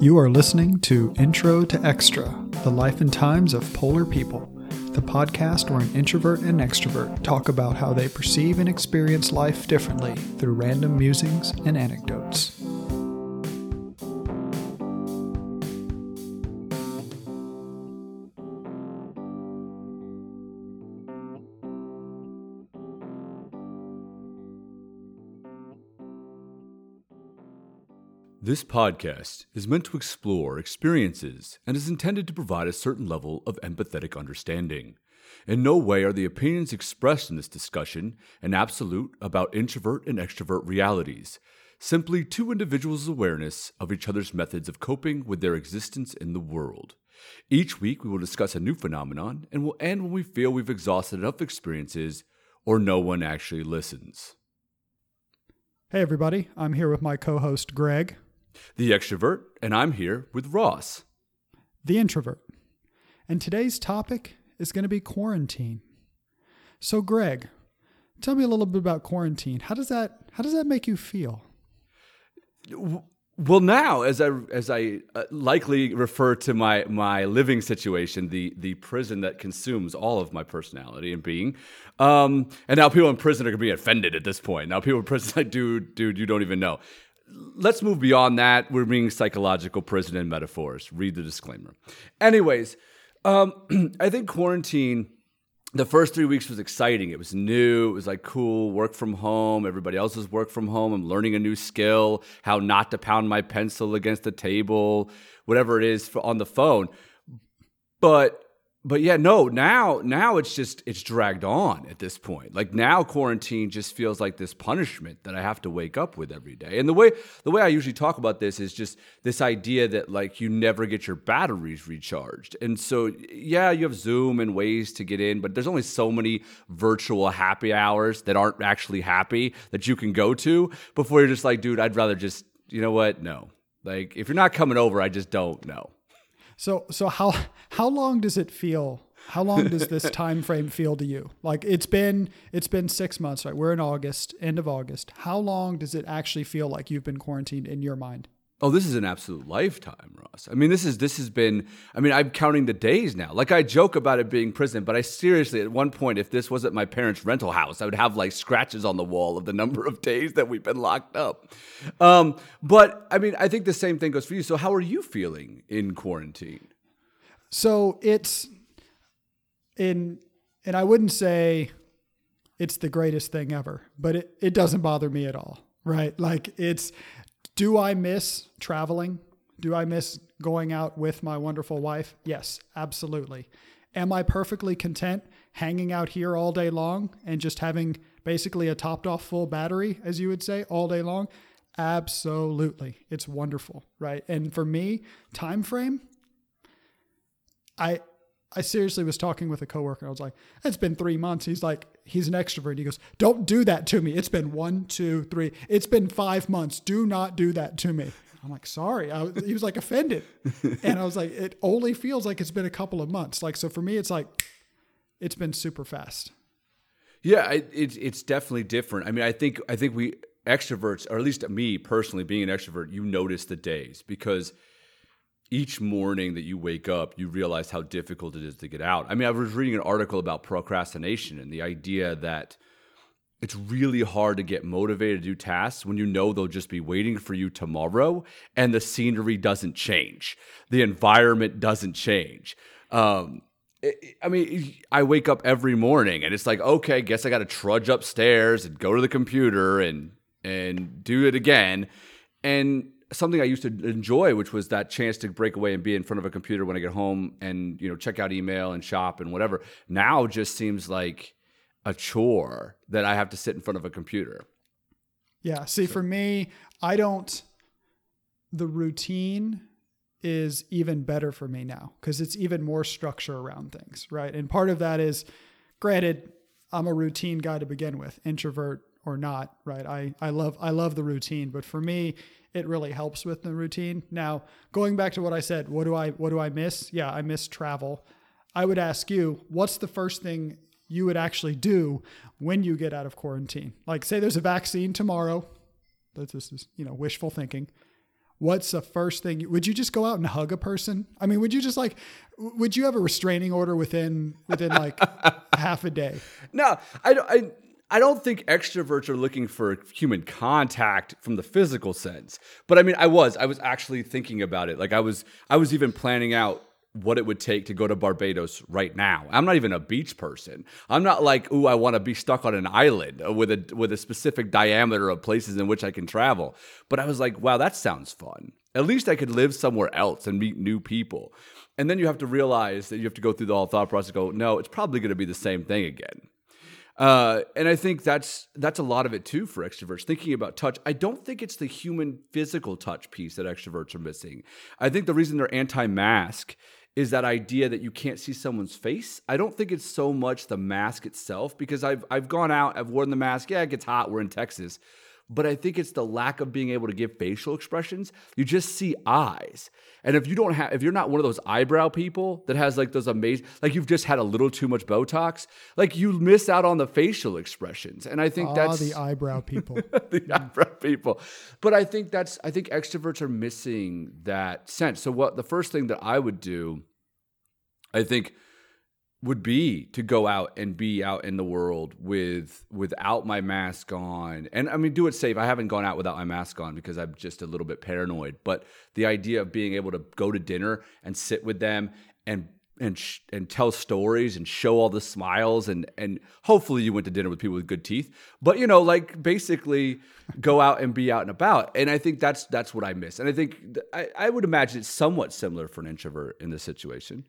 You are listening to Intro to Extra The Life and Times of Polar People, the podcast where an introvert and extrovert talk about how they perceive and experience life differently through random musings and anecdotes. This podcast is meant to explore experiences and is intended to provide a certain level of empathetic understanding. In no way are the opinions expressed in this discussion an absolute about introvert and extrovert realities, simply two individuals' awareness of each other's methods of coping with their existence in the world. Each week, we will discuss a new phenomenon and will end when we feel we've exhausted enough experiences or no one actually listens. Hey, everybody. I'm here with my co host, Greg the extrovert, and I'm here with Ross, the introvert. And today's topic is going to be quarantine. So, Greg, tell me a little bit about quarantine. How does that how does that make you feel? Well, now as I as I uh, likely refer to my my living situation, the the prison that consumes all of my personality and being, um, and now people in prison are gonna be offended at this point. Now people in prison like, dude, dude, you don't even know let's move beyond that. We're being psychological prison and metaphors. Read the disclaimer. Anyways, um, I think quarantine. The first three weeks was exciting. It was new. It was like cool. Work from home. Everybody else was work from home. I'm learning a new skill. How not to pound my pencil against the table, whatever it is for, on the phone. But but yeah, no, now now it's just it's dragged on at this point. Like now quarantine just feels like this punishment that I have to wake up with every day. And the way the way I usually talk about this is just this idea that like you never get your batteries recharged. And so yeah, you have Zoom and ways to get in, but there's only so many virtual happy hours that aren't actually happy that you can go to before you're just like, dude, I'd rather just, you know what? No. Like if you're not coming over, I just don't know. So so how how long does it feel? How long does this time frame feel to you? Like it's been it's been 6 months, right? We're in August, end of August. How long does it actually feel like you've been quarantined in your mind? Oh, this is an absolute lifetime, Ross. I mean, this is this has been. I mean, I'm counting the days now. Like I joke about it being prison, but I seriously, at one point, if this wasn't my parents' rental house, I would have like scratches on the wall of the number of days that we've been locked up. Um, but I mean, I think the same thing goes for you. So, how are you feeling in quarantine? So it's in, and I wouldn't say it's the greatest thing ever, but it, it doesn't bother me at all, right? Like it's do I miss traveling? Do I miss going out with my wonderful wife? Yes, absolutely. Am I perfectly content hanging out here all day long and just having basically a topped off full battery, as you would say, all day long? Absolutely. It's wonderful, right? And for me, time frame, I I seriously was talking with a coworker. I was like, it's been three months. He's like, he's an extrovert. He goes, don't do that to me. It's been one, two, three. It's been five months. Do not do that to me. I'm like, sorry. I, he was like offended. and I was like, it only feels like it's been a couple of months. Like, so for me, it's like, it's been super fast. Yeah, it, it's it's definitely different. I mean, I think I think we extroverts, or at least me personally, being an extrovert, you notice the days because – each morning that you wake up, you realize how difficult it is to get out. I mean, I was reading an article about procrastination and the idea that it's really hard to get motivated to do tasks when you know they'll just be waiting for you tomorrow and the scenery doesn't change, the environment doesn't change. Um, I mean, I wake up every morning and it's like, okay, guess I got to trudge upstairs and go to the computer and and do it again. And something I used to enjoy, which was that chance to break away and be in front of a computer when I get home and you know check out email and shop and whatever. Now just seems like a chore that I have to sit in front of a computer. Yeah. See, so. for me, I don't. The routine is even better for me now because it's even more structure around things, right? And part of that is, granted, I'm a routine guy to begin with, introvert or not, right? I I love I love the routine, but for me, it really helps with the routine. Now, going back to what I said, what do I what do I miss? Yeah, I miss travel. I would ask you, what's the first thing you would actually do when you get out of quarantine? Like say there's a vaccine tomorrow. This is, you know, wishful thinking. what's the first thing? Would you just go out and hug a person? I mean, would you just like, would you have a restraining order within within like half a day? No, I don't. I, I don't think extroverts are looking for human contact from the physical sense. But I mean, I was. I was actually thinking about it. Like I was. I was even planning out what it would take to go to Barbados right now. I'm not even a beach person. I'm not like, ooh, I want to be stuck on an island with a with a specific diameter of places in which I can travel. But I was like, wow, that sounds fun. At least I could live somewhere else and meet new people. And then you have to realize that you have to go through the whole thought process. Go, no, it's probably going to be the same thing again. Uh, and I think that's that's a lot of it too for extroverts. Thinking about touch, I don't think it's the human physical touch piece that extroverts are missing. I think the reason they're anti-mask is that idea that you can't see someone's face. I don't think it's so much the mask itself because I've I've gone out, I've worn the mask. Yeah, it gets hot. We're in Texas. But I think it's the lack of being able to give facial expressions. You just see eyes. And if you don't have if you're not one of those eyebrow people that has like those amazing like you've just had a little too much Botox, like you miss out on the facial expressions. And I think Ah, that's the eyebrow people. the eyebrow people. But I think that's I think extroverts are missing that sense. So what the first thing that I would do, I think, would be to go out and be out in the world with without my mask on. And I mean do it safe. I haven't gone out without my mask on because I'm just a little bit paranoid. But the idea of being able to go to dinner and sit with them and and sh- and tell stories and show all the smiles and and hopefully you went to dinner with people with good teeth but you know like basically go out and be out and about and i think that's that's what i miss and i think th- I, I would imagine it's somewhat similar for an introvert in this situation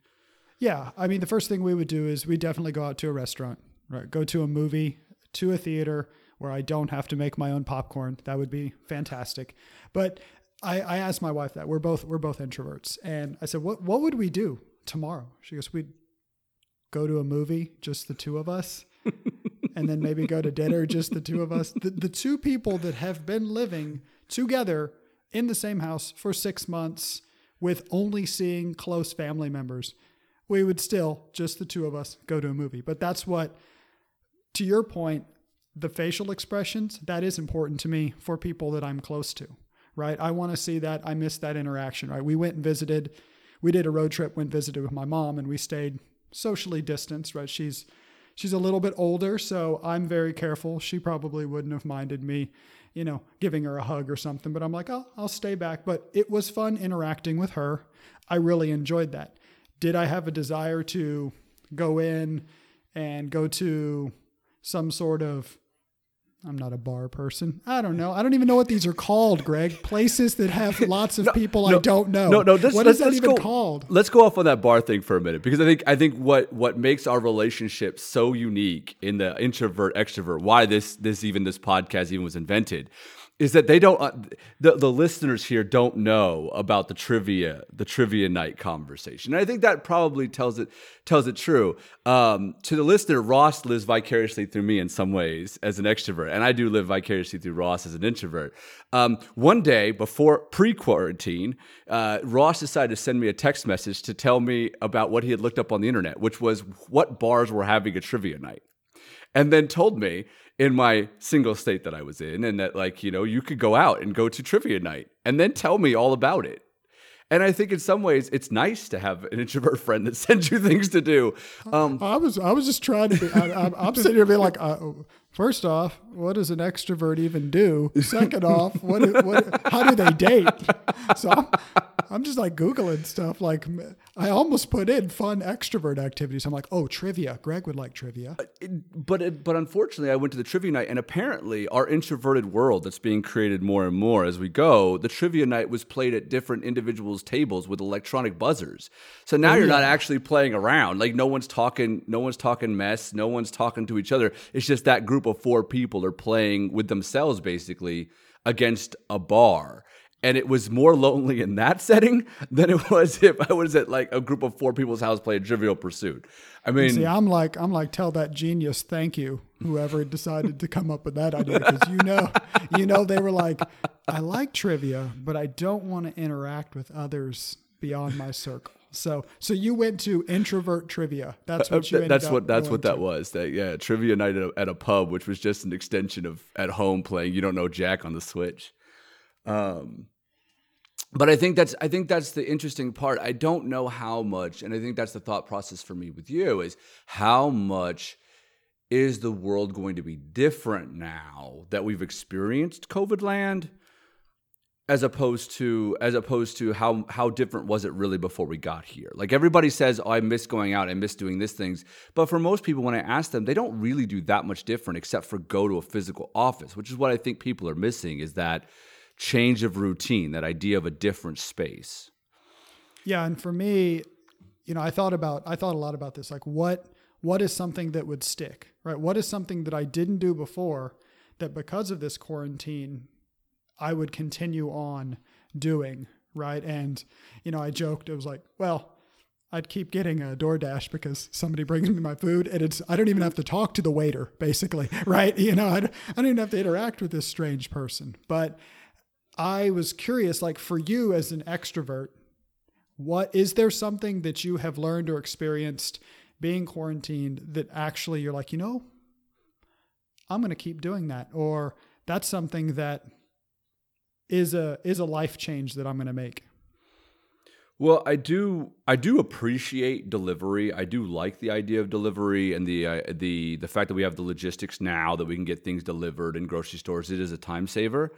Yeah, I mean, the first thing we would do is we definitely go out to a restaurant, right? Go to a movie, to a theater where I don't have to make my own popcorn. That would be fantastic. But I, I asked my wife that we're both we're both introverts, and I said, "What what would we do tomorrow?" She goes, "We'd go to a movie, just the two of us." and then maybe go to dinner, just the two of us. The, the two people that have been living together in the same house for six months with only seeing close family members, we would still, just the two of us, go to a movie. But that's what, to your point, the facial expressions, that is important to me for people that I'm close to, right? I want to see that. I miss that interaction, right? We went and visited, we did a road trip, went visited with my mom, and we stayed socially distanced, right? She's, she's a little bit older, so I'm very careful. She probably wouldn't have minded me, you know, giving her a hug or something, but I'm like, oh, I'll stay back. But it was fun interacting with her. I really enjoyed that. Did I have a desire to go in and go to some sort of I'm not a bar person. I don't know. I don't even know what these are called, Greg. Places that have lots of people I don't know. No, no. This, what is that even go, called? Let's go off on that bar thing for a minute because I think I think what what makes our relationship so unique in the introvert extrovert, why this this even this podcast even was invented, is that they don't uh, the the listeners here don't know about the trivia the trivia night conversation. And I think that probably tells it tells it true. Um, to the listener, Ross lives vicariously through me in some ways as an extrovert, and I do live vicariously through Ross as an introvert. Um, one day before pre quarantine, uh, Ross decided to send me a text message to tell me about what he had looked up on the internet, which was what bars were having a trivia night and then told me in my single state that I was in, and that like you know you could go out and go to trivia night, and then tell me all about it. And I think in some ways it's nice to have an introvert friend that sends you things to do. Um, I was I was just trying to be. I, I'm, I'm sitting here being like, uh, first off, what does an extrovert even do? Second off, what, what how do they date? So I'm, I'm just like googling stuff. Like I almost put in fun extrovert activities. I'm like, oh, trivia. Greg would like trivia. Uh, but it, but unfortunately, I went to the trivia night, and apparently, our introverted world that's being created more and more as we go. The trivia night was played at different individuals' tables with electronic buzzers. So now oh, you're not actually playing around. Like no one's talking, no one's talking mess, no one's talking to each other. It's just that group of four people are playing with themselves, basically against a bar. And it was more lonely in that setting than it was if I was at like a group of four people's house playing Trivial Pursuit. I mean, See, I'm like, I'm like, tell that genius thank you, whoever decided to come up with that idea, because you know, you know, they were like, I like trivia, but I don't want to interact with others beyond my circle. So, so you went to introvert trivia. That's what you. That's what that's what that to. was. That yeah, trivia night at a, at a pub, which was just an extension of at home playing. You don't know Jack on the Switch. Um, but I think that's I think that's the interesting part. I don't know how much, and I think that's the thought process for me with you is how much is the world going to be different now that we've experienced COVID land as opposed to as opposed to how how different was it really before we got here? Like everybody says oh i miss going out. I miss doing these things. But for most people when i ask them they don't really do that much different except for go to a physical office which is what i think people are missing is that change of routine that idea of a different space. Yeah and for me you know i thought about i thought a lot about this like what what is something that would stick right? What is something that i didn't do before that because of this quarantine I would continue on doing, right? And, you know, I joked, it was like, well, I'd keep getting a DoorDash because somebody brings me my food and it's I don't even have to talk to the waiter basically, right? You know, I I don't even have to interact with this strange person. But I was curious like for you as an extrovert, what is there something that you have learned or experienced being quarantined that actually you're like, you know, I'm going to keep doing that or that's something that is a is a life change that I'm going to make. Well, I do I do appreciate delivery. I do like the idea of delivery and the uh, the the fact that we have the logistics now that we can get things delivered in grocery stores. It is a time saver.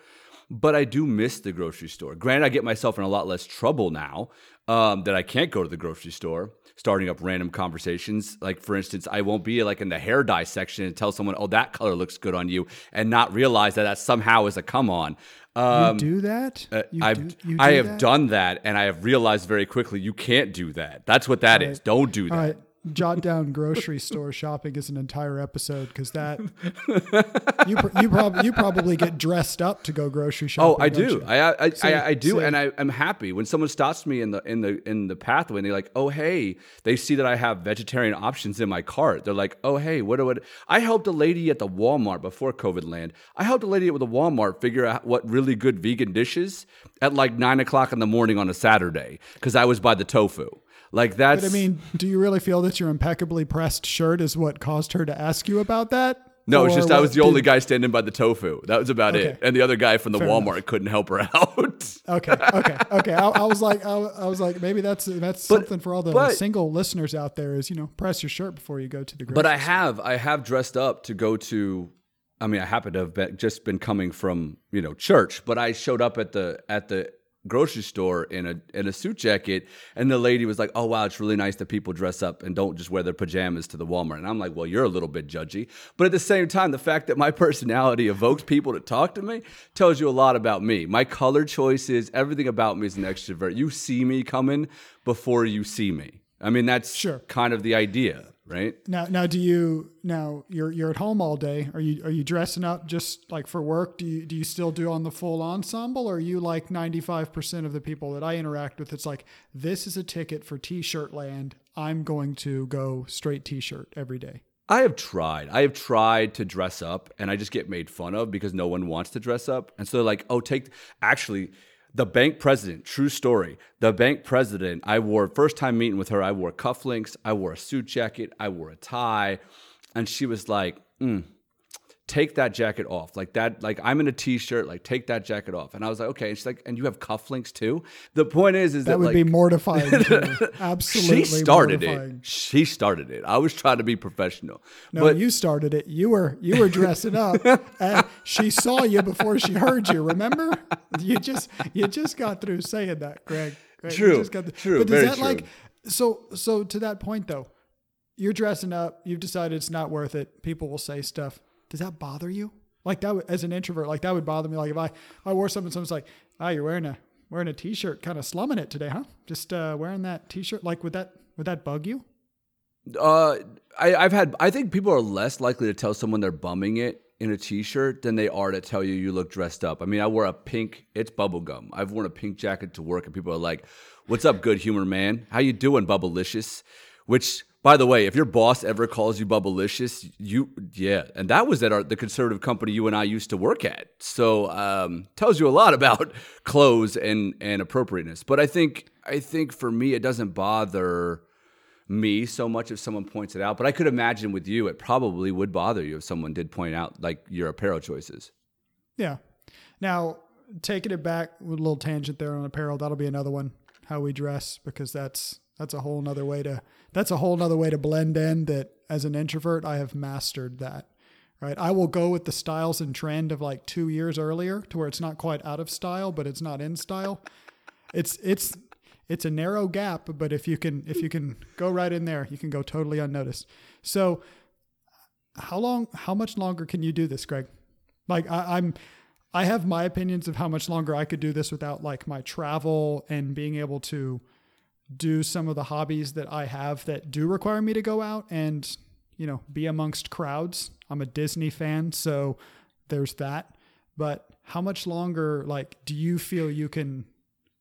But I do miss the grocery store. Granted, I get myself in a lot less trouble now um, that I can't go to the grocery store, starting up random conversations. Like, for instance, I won't be like in the hair dye section and tell someone, "Oh, that color looks good on you," and not realize that that somehow is a come on. Um, you do that? Uh, you I've, do, you I have that? done that, and I have realized very quickly you can't do that. That's what that is. Don't do that. All right. Jot down grocery store shopping as an entire episode because that you pr- you probably you probably get dressed up to go grocery shopping. Oh, I you? I I, I, I do, and I, I'm happy when someone stops me in the in the in the pathway and they're like, "Oh, hey," they see that I have vegetarian options in my cart. They're like, "Oh, hey, what do I?" I helped a lady at the Walmart before COVID land. I helped a lady at the Walmart figure out what really good vegan dishes at like nine o'clock in the morning on a Saturday because I was by the tofu. Like that's. But I mean, do you really feel that your impeccably pressed shirt is what caused her to ask you about that? No, it's just I was the only guy standing by the tofu. That was about it. And the other guy from the Fair Walmart enough. couldn't help her out. Okay, okay, okay. I, I was like, I, I was like, maybe that's that's But- something for all the but- single listeners out there. Is you know, press your shirt before you go to the grocery. But I have I have dressed up to go to. I mean, I happen to have been, just been coming from you know church, but I showed up at the at the grocery store in a in a suit jacket, and the lady was like, "Oh wow, it's really nice that people dress up and don't just wear their pajamas to the Walmart." And I'm like, "Well, you're a little bit judgy," but at the same time, the fact that my personality evokes people to talk to me tells you a lot about me. My color choices, everything about me is an extrovert. You see me coming before you see me. I mean, that's Sure. kind of the idea, right? Now, now, do you now you're you're at home all day? Are you are you dressing up just like for work? Do you do you still do on the full ensemble, or are you like ninety five percent of the people that I interact with? It's like this is a ticket for t-shirt land. I'm going to go straight t-shirt every day. I have tried. I have tried to dress up and I just get made fun of because no one wants to dress up. And so they're like, oh, take actually the bank president, true story. The bank president, I wore first time meeting with her, I wore cufflinks, I wore a suit jacket, I wore a tie. And she was like, mm, take that jacket off. Like that, like I'm in a t-shirt, like take that jacket off. And I was like, okay. And she's like, and you have cufflinks too? The point is, is that, That would like, be mortifying. to. Absolutely, she started mortifying. it. She started it. I was trying to be professional. No, but you started it. You were you were dressing up, and she saw you before she heard you. Remember? You just you just got through saying that, Greg. Greg, you True, just got true, But does very that true. like so so to that point though? You're dressing up. You've decided it's not worth it. People will say stuff. Does that bother you? Like that would, as an introvert, like that would bother me. Like if I I wore something, someone's like, "Ah, you're wearing a wearing a t-shirt, kind of slumming it today, huh? Just uh, wearing that t-shirt. Like would that would that bug you? Uh, I, I've had. I think people are less likely to tell someone they're bumming it in a t-shirt than they are to tell you you look dressed up. I mean, I wore a pink. It's bubblegum. I've worn a pink jacket to work, and people are like, "What's up, good humor man? How you doing, Bubblicious?" Which, by the way, if your boss ever calls you Bubblicious, you yeah, and that was at our, the conservative company you and I used to work at. So um, tells you a lot about clothes and and appropriateness. But I think I think for me, it doesn't bother me so much if someone points it out, but I could imagine with you, it probably would bother you if someone did point out like your apparel choices. Yeah. Now, taking it back with a little tangent there on apparel. That'll be another one. How we dress because that's that's a whole nother way to that's a whole nother way to blend in. That as an introvert, I have mastered that. Right, I will go with the styles and trend of like two years earlier to where it's not quite out of style, but it's not in style. It's it's it's a narrow gap, but if you can if you can go right in there, you can go totally unnoticed. So, how long? How much longer can you do this, Greg? Like I, I'm, I have my opinions of how much longer I could do this without like my travel and being able to do some of the hobbies that I have that do require me to go out and you know be amongst crowds. I'm a Disney fan, so there's that. But how much longer like do you feel you can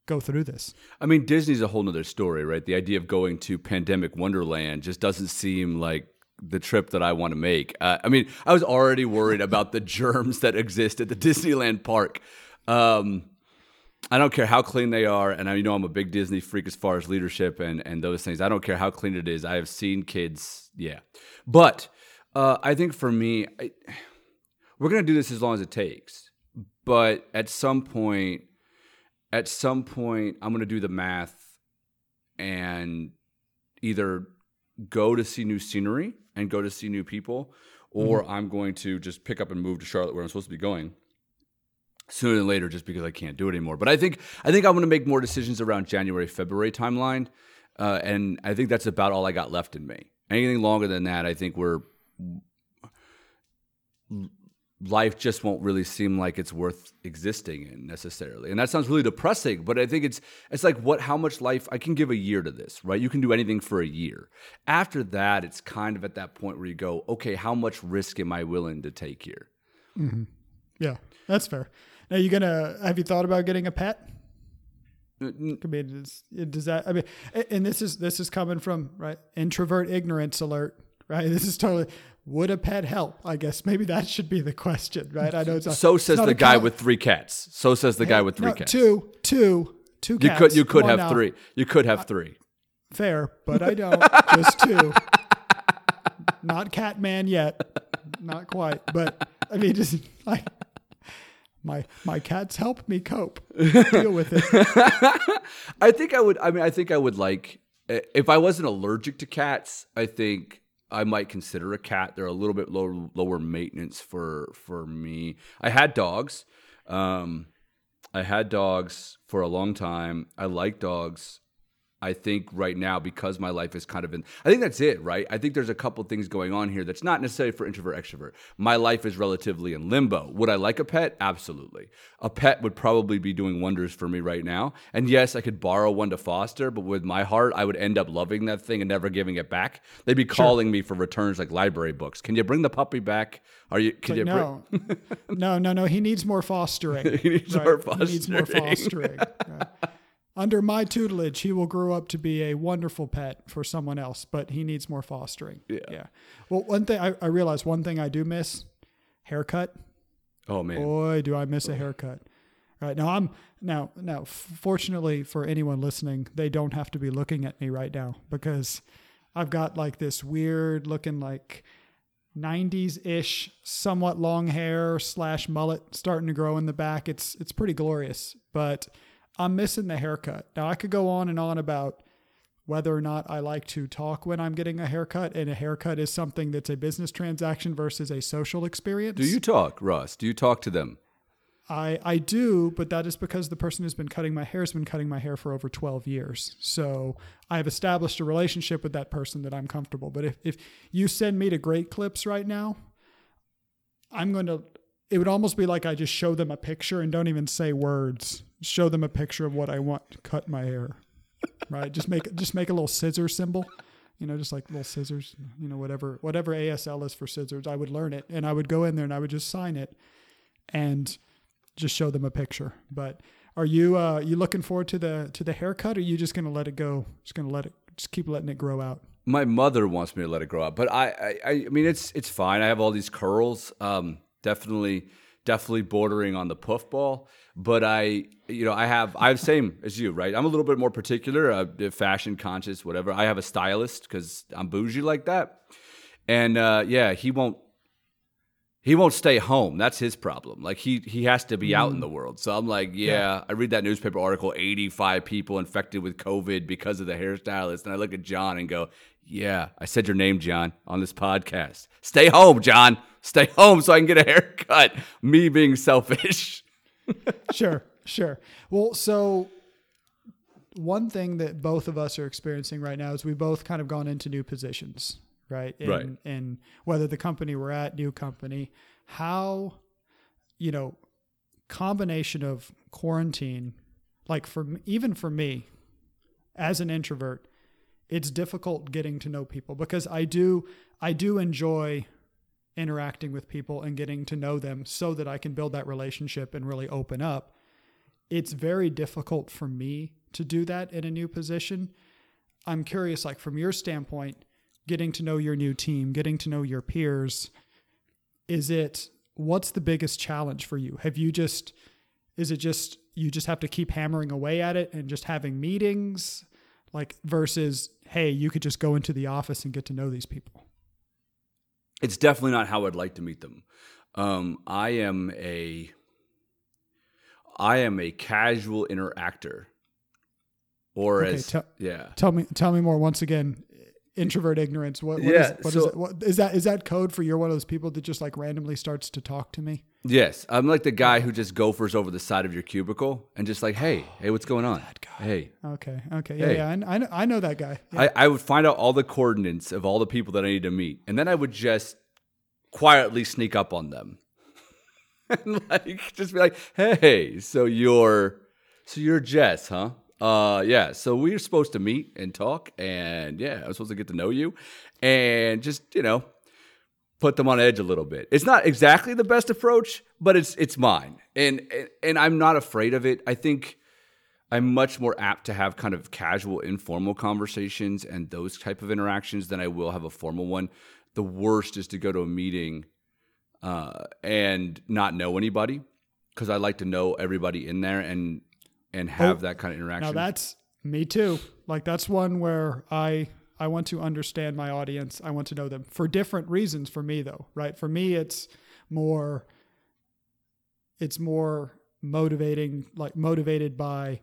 go through this? I mean, Disney's a whole nother story, right? The idea of going to pandemic wonderland just doesn't seem like the trip that I want to make. Uh, I mean, I was already worried about the germs that exist at the Disneyland park. Um, I don't care how clean they are, and I you know I'm a big Disney freak as far as leadership and and those things. I don't care how clean it is. I have seen kids, yeah, but uh, I think for me, I, we're gonna do this as long as it takes. But at some point, at some point, I'm gonna do the math and either go to see new scenery and go to see new people, or mm-hmm. I'm going to just pick up and move to Charlotte where I'm supposed to be going sooner than later just because I can't do it anymore. But I think I think I'm going to make more decisions around January February timeline, uh, and I think that's about all I got left in me. Anything longer than that, I think we're life just won't really seem like it's worth existing in necessarily. And that sounds really depressing, but I think it's it's like what how much life I can give a year to this, right? You can do anything for a year. After that, it's kind of at that point where you go, okay, how much risk am I willing to take here? Mm-hmm. Yeah, that's fair. Now you gonna have you thought about getting a pet? Uh, I mean, does, that? I mean, and this is this is coming from right introvert ignorance alert. Right, this is totally would a pet help? I guess maybe that should be the question, right? I know it's not, so says the guy with three cats. So says the hey, guy with three no, cats. Two, two, two. You could you could have now. three. You could have uh, three. Fair, but I don't. just two. Not Catman yet. Not quite, but I mean, just like my my cats help me cope, deal with it. I think I would. I mean, I think I would like if I wasn't allergic to cats. I think I might consider a cat. They're a little bit lower lower maintenance for for me. I had dogs. Um, I had dogs for a long time. I like dogs. I think right now because my life is kind of in I think that's it, right? I think there's a couple things going on here that's not necessarily for introvert extrovert. My life is relatively in limbo. Would I like a pet? Absolutely. A pet would probably be doing wonders for me right now. And yes, I could borrow one to foster, but with my heart, I would end up loving that thing and never giving it back. They'd be calling sure. me for returns like library books. Can you bring the puppy back? Are you can you no. Bring- no, no, no, he needs more fostering. he needs right? more fostering. He needs more fostering. Under my tutelage, he will grow up to be a wonderful pet for someone else, but he needs more fostering. Yeah. Yeah. Well, one thing I, I realize one thing I do miss haircut. Oh man. Boy, do I miss a haircut. Right now, I'm now now. Fortunately for anyone listening, they don't have to be looking at me right now because I've got like this weird looking like 90s ish, somewhat long hair slash mullet starting to grow in the back. It's it's pretty glorious, but I'm missing the haircut. Now, I could go on and on about whether or not I like to talk when I'm getting a haircut, and a haircut is something that's a business transaction versus a social experience. Do you talk, Ross? Do you talk to them? I, I do, but that is because the person who's been cutting my hair has been cutting my hair for over 12 years. So I have established a relationship with that person that I'm comfortable. But if, if you send me to Great Clips right now, I'm going to, it would almost be like I just show them a picture and don't even say words show them a picture of what I want to cut my hair. Right? just make just make a little scissor symbol. You know, just like little scissors, you know, whatever whatever ASL is for scissors, I would learn it and I would go in there and I would just sign it and just show them a picture. But are you uh you looking forward to the to the haircut or are you just gonna let it go? Just gonna let it just keep letting it grow out? My mother wants me to let it grow out, but I I, I mean it's it's fine. I have all these curls. Um definitely definitely bordering on the puff ball. But I, you know, I have I have same as you, right? I'm a little bit more particular, uh, fashion conscious, whatever. I have a stylist because I'm bougie like that, and uh, yeah, he won't. he won't stay home. That's his problem. Like he he has to be out in the world. So I'm like, yeah, Yeah. I read that newspaper article, 85 people infected with COVID because of the hairstylist, and I look at John and go, yeah, I said your name, John, on this podcast. Stay home, John. Stay home so I can get a haircut. Me being selfish. sure, sure. Well, so one thing that both of us are experiencing right now is we both kind of gone into new positions, right? In, Right. In whether the company we're at, new company, how, you know, combination of quarantine, like for even for me, as an introvert, it's difficult getting to know people because I do I do enjoy interacting with people and getting to know them so that I can build that relationship and really open up. It's very difficult for me to do that in a new position. I'm curious, like from your standpoint, getting to know your new team, getting to know your peers, is it what's the biggest challenge for you? Have you just is it just you just have to keep hammering away at it and just having meetings like versus hey, you could just go into the office and get to know these people? It's definitely not how I'd like to meet them. Um, I am a I am a casual interactor. Or Okay, as tell- yeah. Tell me, tell me more. Once again, introvert ignorance. What? what is- Yeah, what is so- it? What, is that? Is that code for you're one of those people that just like randomly starts to talk to me? Yes, I'm like the guy who just gophers over the side of your cubicle and just like, hey, hey, what's going on? Hey, Okay. Okay. Yeah. Hey. Yeah. I, I know. I know that guy. Yeah. I, I would find out all the coordinates of all the people that I need to meet, and then I would just quietly sneak up on them, and like just be like, "Hey, so you're, so you're Jess, huh? Uh, yeah. So we are supposed to meet and talk, and yeah, I'm supposed to get to know you, and just you know, put them on edge a little bit. It's not exactly the best approach, but it's it's mine, and and, and I'm not afraid of it. I think. I'm much more apt to have kind of casual, informal conversations and those type of interactions than I will have a formal one. The worst is to go to a meeting uh, and not know anybody because I like to know everybody in there and and oh, have that kind of interaction. now that's me too. Like that's one where I I want to understand my audience. I want to know them for different reasons. For me though, right? For me, it's more. It's more motivating, like motivated by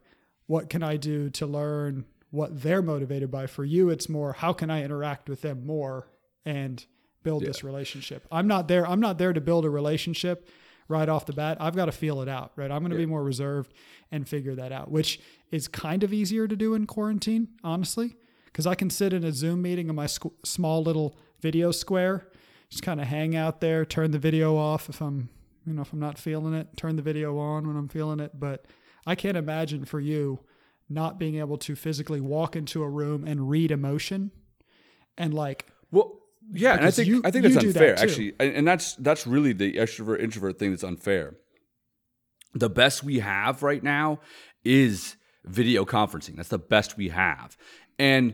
what can I do to learn what they're motivated by. For you, it's more how can I interact with them more and build this relationship. I'm not there. I'm not there to build a relationship right off the bat. I've got to feel it out, right? I'm going to be more reserved and figure that out, which is kind of easier to do in quarantine, honestly, because I can sit in a Zoom meeting in my squ- small little video square, just kind of hang out there, turn the video off if I'm, you know, if I'm not feeling it, turn the video on when I'm feeling it. But I can't imagine for you not being able to physically walk into a room and read emotion and like Well, yeah, and I think you- I think that's do that unfair actually, and, and that's that's really the extrovert introvert thing that's unfair. The best we have right now is video conferencing. That's the best we have, and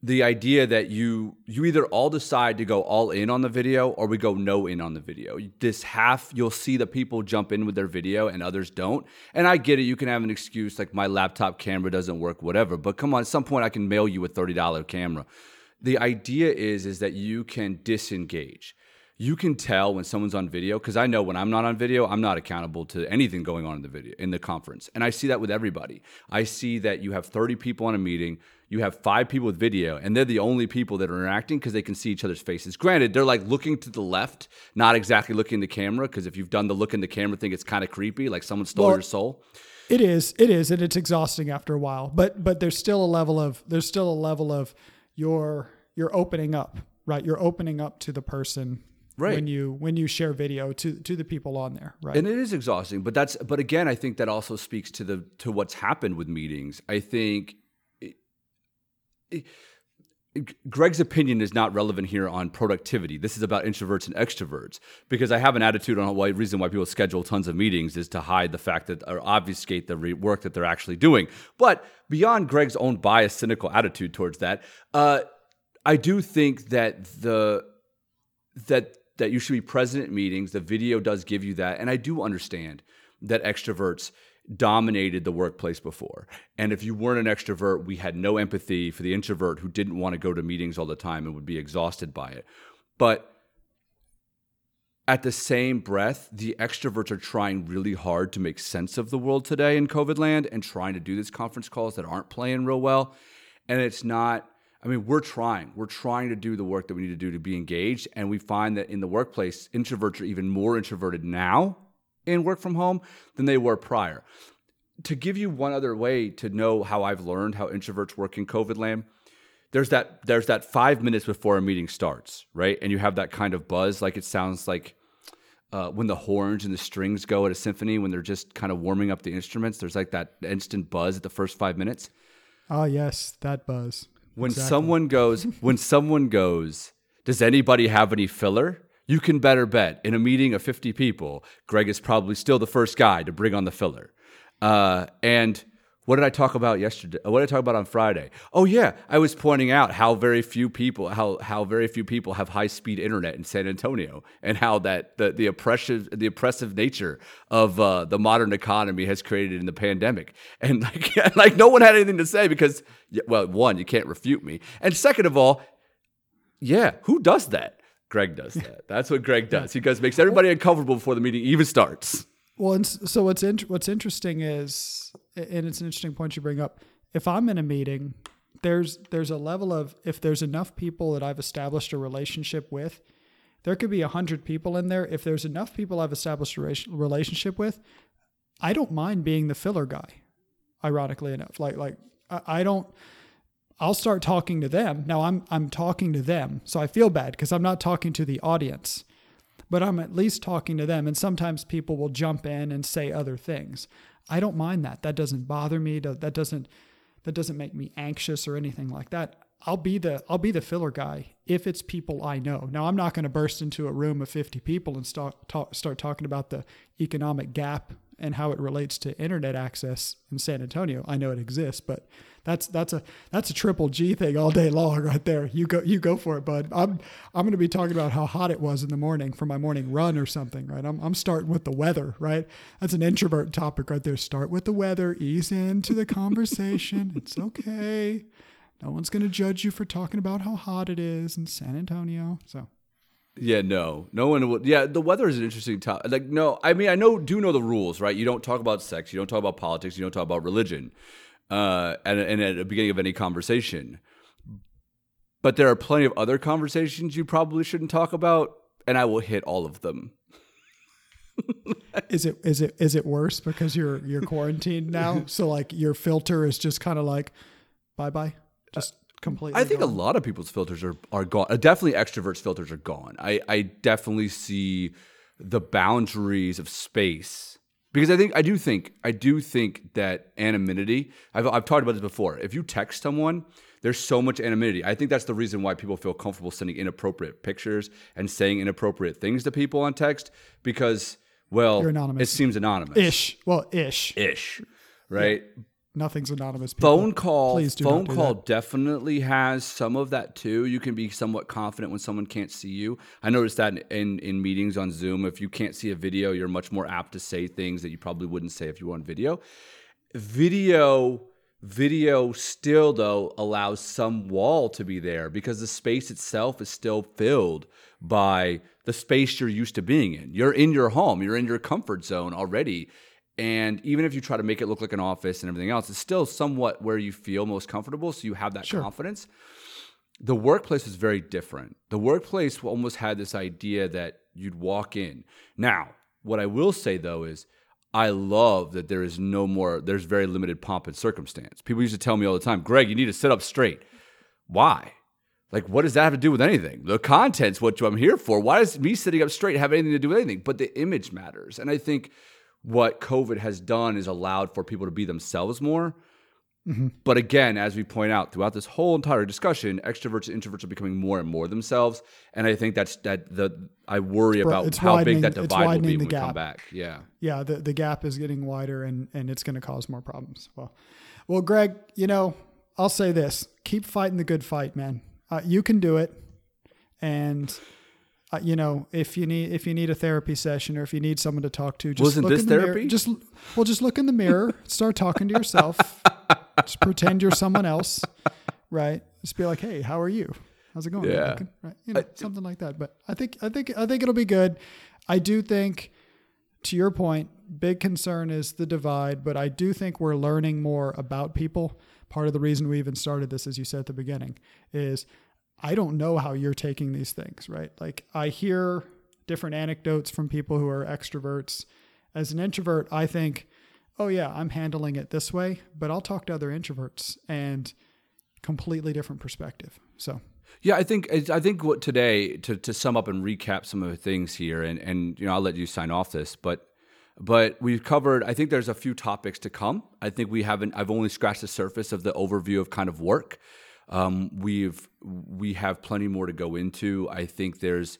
the idea that you you either all decide to go all in on the video or we go no in on the video. This half you'll see that people jump in with their video and others don't. And I get it, you can have an excuse like my laptop camera doesn't work, whatever. But come on, at some point I can mail you a $30 camera. The idea is is that you can disengage. You can tell when someone's on video because I know when I'm not on video, I'm not accountable to anything going on in the video in the conference. And I see that with everybody. I see that you have 30 people on a meeting, you have five people with video, and they're the only people that are interacting because they can see each other's faces. Granted, they're like looking to the left, not exactly looking in the camera, because if you've done the look in the camera thing, it's kind of creepy, like someone stole Well, your soul. It is, it is, and it's exhausting after a while. But but there's still a level of there's still a level of you're you're opening up, right? You're opening up to the person Right. when you when you share video to to the people on there, right? And it is exhausting, but that's but again, I think that also speaks to the to what's happened with meetings. I think it- it- Greg's opinion is not relevant here on productivity. This is about introverts and extroverts because I have an attitude on why reason why people schedule tons of meetings is to hide the fact that or obfuscate the re- work that they're actually doing. But beyond Greg's own biased, cynical attitude towards that, uh, I do think that the that that you should be present at meetings. The video does give you that, and I do understand that extroverts dominated the workplace before. And if you weren't an extrovert, we had no empathy for the introvert who didn't want to go to meetings all the time and would be exhausted by it. But at the same breath, the extroverts are trying really hard to make sense of the world today in COVID land and trying to do these conference calls that aren't playing real well. And it's not, I mean, we're trying. We're trying to do the work that we need to do to be engaged. And we find that in the workplace, introverts are even more introverted now in work from home than they were prior. To give you one other way to know how I've learned how introverts work in COVID land, there's that there's that five minutes before a meeting starts, right? And you have that kind of buzz, like it sounds like uh, when the horns and the strings go at a symphony when they're just kind of warming up the instruments. There's like that instant buzz at the first five minutes. Oh yes, that buzz. When exactly. someone goes, when someone goes, does anybody have any filler? You can better bet in a meeting of 50 people, Greg is probably still the first guy to bring on the filler. Uh, and what did I talk about yesterday? What did I talk about on Friday? Oh yeah, I was pointing out how very few people how how very few people have high speed internet in San Antonio, and how that the the oppressive the oppressive nature of uh, the modern economy has created in the pandemic. And like like no one had anything to say because well, one you can't refute me, and second of all, yeah, who does that? Greg does that. That's what Greg does. He goes makes everybody uncomfortable before the meeting even starts. Well, and so what's in, what's interesting is, and it's an interesting point you bring up. If I'm in a meeting, there's there's a level of if there's enough people that I've established a relationship with, there could be a hundred people in there. If there's enough people I've established a relationship with, I don't mind being the filler guy. Ironically enough, like like I don't. I'll start talking to them. Now I'm I'm talking to them, so I feel bad because I'm not talking to the audience but I'm at least talking to them. And sometimes people will jump in and say other things. I don't mind that. That doesn't bother me. That doesn't that doesn't make me anxious or anything like that. I'll be the I'll be the filler guy if it's people I know. Now I'm not going to burst into a room of 50 people and start talk, start talking about the economic gap and how it relates to internet access in San Antonio. I know it exists, but that's that's a that's a triple G thing all day long right there. You go you go for it, bud. I'm I'm going to be talking about how hot it was in the morning for my morning run or something, right? I'm I'm starting with the weather, right? That's an introvert topic right there. Start with the weather, ease into the conversation. it's okay. No one's going to judge you for talking about how hot it is in San Antonio. So yeah, no, no one would. Yeah, the weather is an interesting topic. Like, no, I mean, I know, do know the rules, right? You don't talk about sex, you don't talk about politics, you don't talk about religion uh, and, and at the beginning of any conversation. But there are plenty of other conversations you probably shouldn't talk about, and I will hit all of them. is it is it is it worse because you're you're quarantined now? So like your filter is just kind of like bye bye, just completely. I think gone? a lot of people's filters are are gone. Definitely, extroverts' filters are gone. I I definitely see the boundaries of space because I think I do think I do think that anonymity. I've I've talked about this before. If you text someone, there's so much anonymity. I think that's the reason why people feel comfortable sending inappropriate pictures and saying inappropriate things to people on text because well, it seems anonymous. Ish. Well, ish. Ish. Right. Yeah. Nothing's anonymous. People. Phone call. Please do phone call that. definitely has some of that too. You can be somewhat confident when someone can't see you. I noticed that in, in, in meetings on Zoom, if you can't see a video, you're much more apt to say things that you probably wouldn't say if you were on video. Video video still though allows some wall to be there because the space itself is still filled by the space you're used to being in. You're in your home, you're in your comfort zone already and even if you try to make it look like an office and everything else, it's still somewhat where you feel most comfortable. So you have that sure. confidence. The workplace is very different. The workplace almost had this idea that you'd walk in. Now, what I will say though is, I love that there is no more, there's very limited pomp and circumstance. People used to tell me all the time, Greg, you need to sit up straight. Why? Like, what does that have to do with anything? The content's what I'm here for. Why does me sitting up straight have anything to do with anything? But the image matters. And I think what COVID has done is allowed for people to be themselves more. Mm-hmm. But again, as we point out throughout this whole entire discussion, extroverts and introverts are becoming more and more themselves, and I think that's that the I worry about it's how big that divide will be when we gap. come back. Yeah, yeah, the the gap is getting wider, and and it's going to cause more problems. Well, well, Greg, you know, I'll say this: keep fighting the good fight, man. Uh, you can do it, and uh, you know, if you need if you need a therapy session or if you need someone to talk to, just wasn't look this in the therapy? Mirror. Just well, just look in the mirror, start talking to yourself, just pretend you're someone else, right? Just be like, hey, how are you? How's it going? Yeah, right? You know, I, something like that. But I think I think I think it'll be good. I do think, to your point, big concern is the divide, but I do think we're learning more about people. Part of the reason we even started this, as you said at the beginning, is I don't know how you're taking these things, right? Like I hear different anecdotes from people who are extroverts. As an introvert, I think, oh yeah, I'm handling it this way, but I'll talk to other introverts and completely different perspective. So yeah, I think I think what today to to sum up and recap some of the things here, and and you know I'll let you sign off this, but but we've covered. I think there's a few topics to come. I think we haven't. I've only scratched the surface of the overview of kind of work. Um, we've we have plenty more to go into. I think there's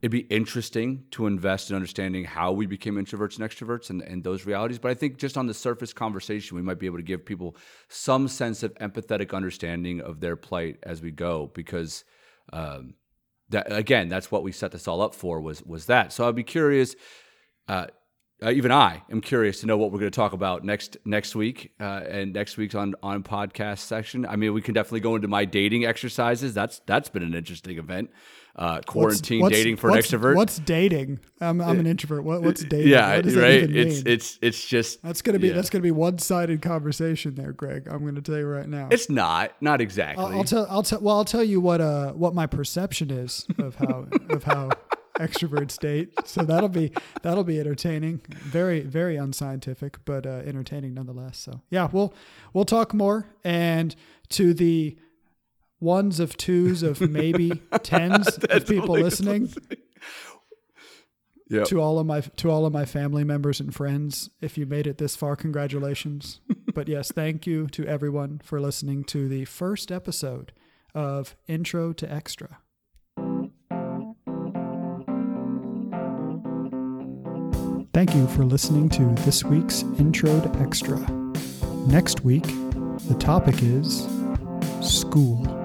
it'd be interesting to invest in understanding how we became introverts and extroverts and, and those realities. But I think just on the surface conversation, we might be able to give people some sense of empathetic understanding of their plight as we go, because um, that again, that's what we set this all up for was was that. So I'd be curious. Uh, uh, even I am curious to know what we're going to talk about next next week uh, and next week's on on podcast section. I mean, we can definitely go into my dating exercises. That's that's been an interesting event. Uh, quarantine what's, dating for an extrovert. What's dating? I'm, I'm an introvert. What, what's dating? Yeah, what right. it's it's it's just that's gonna be yeah. that's gonna be one sided conversation there, Greg. I'm gonna tell you right now. It's not not exactly. I'll, I'll tell I'll tell well I'll tell you what uh what my perception is of how of how extrovert state. So that'll be that'll be entertaining. Very very unscientific, but uh, entertaining nonetheless. So yeah, we'll we'll talk more. And to the ones of twos of maybe tens of people listening. Yep. To all of my to all of my family members and friends, if you made it this far, congratulations. but yes, thank you to everyone for listening to the first episode of Intro to Extra. Thank you for listening to this week's Intro to Extra. Next week, the topic is school.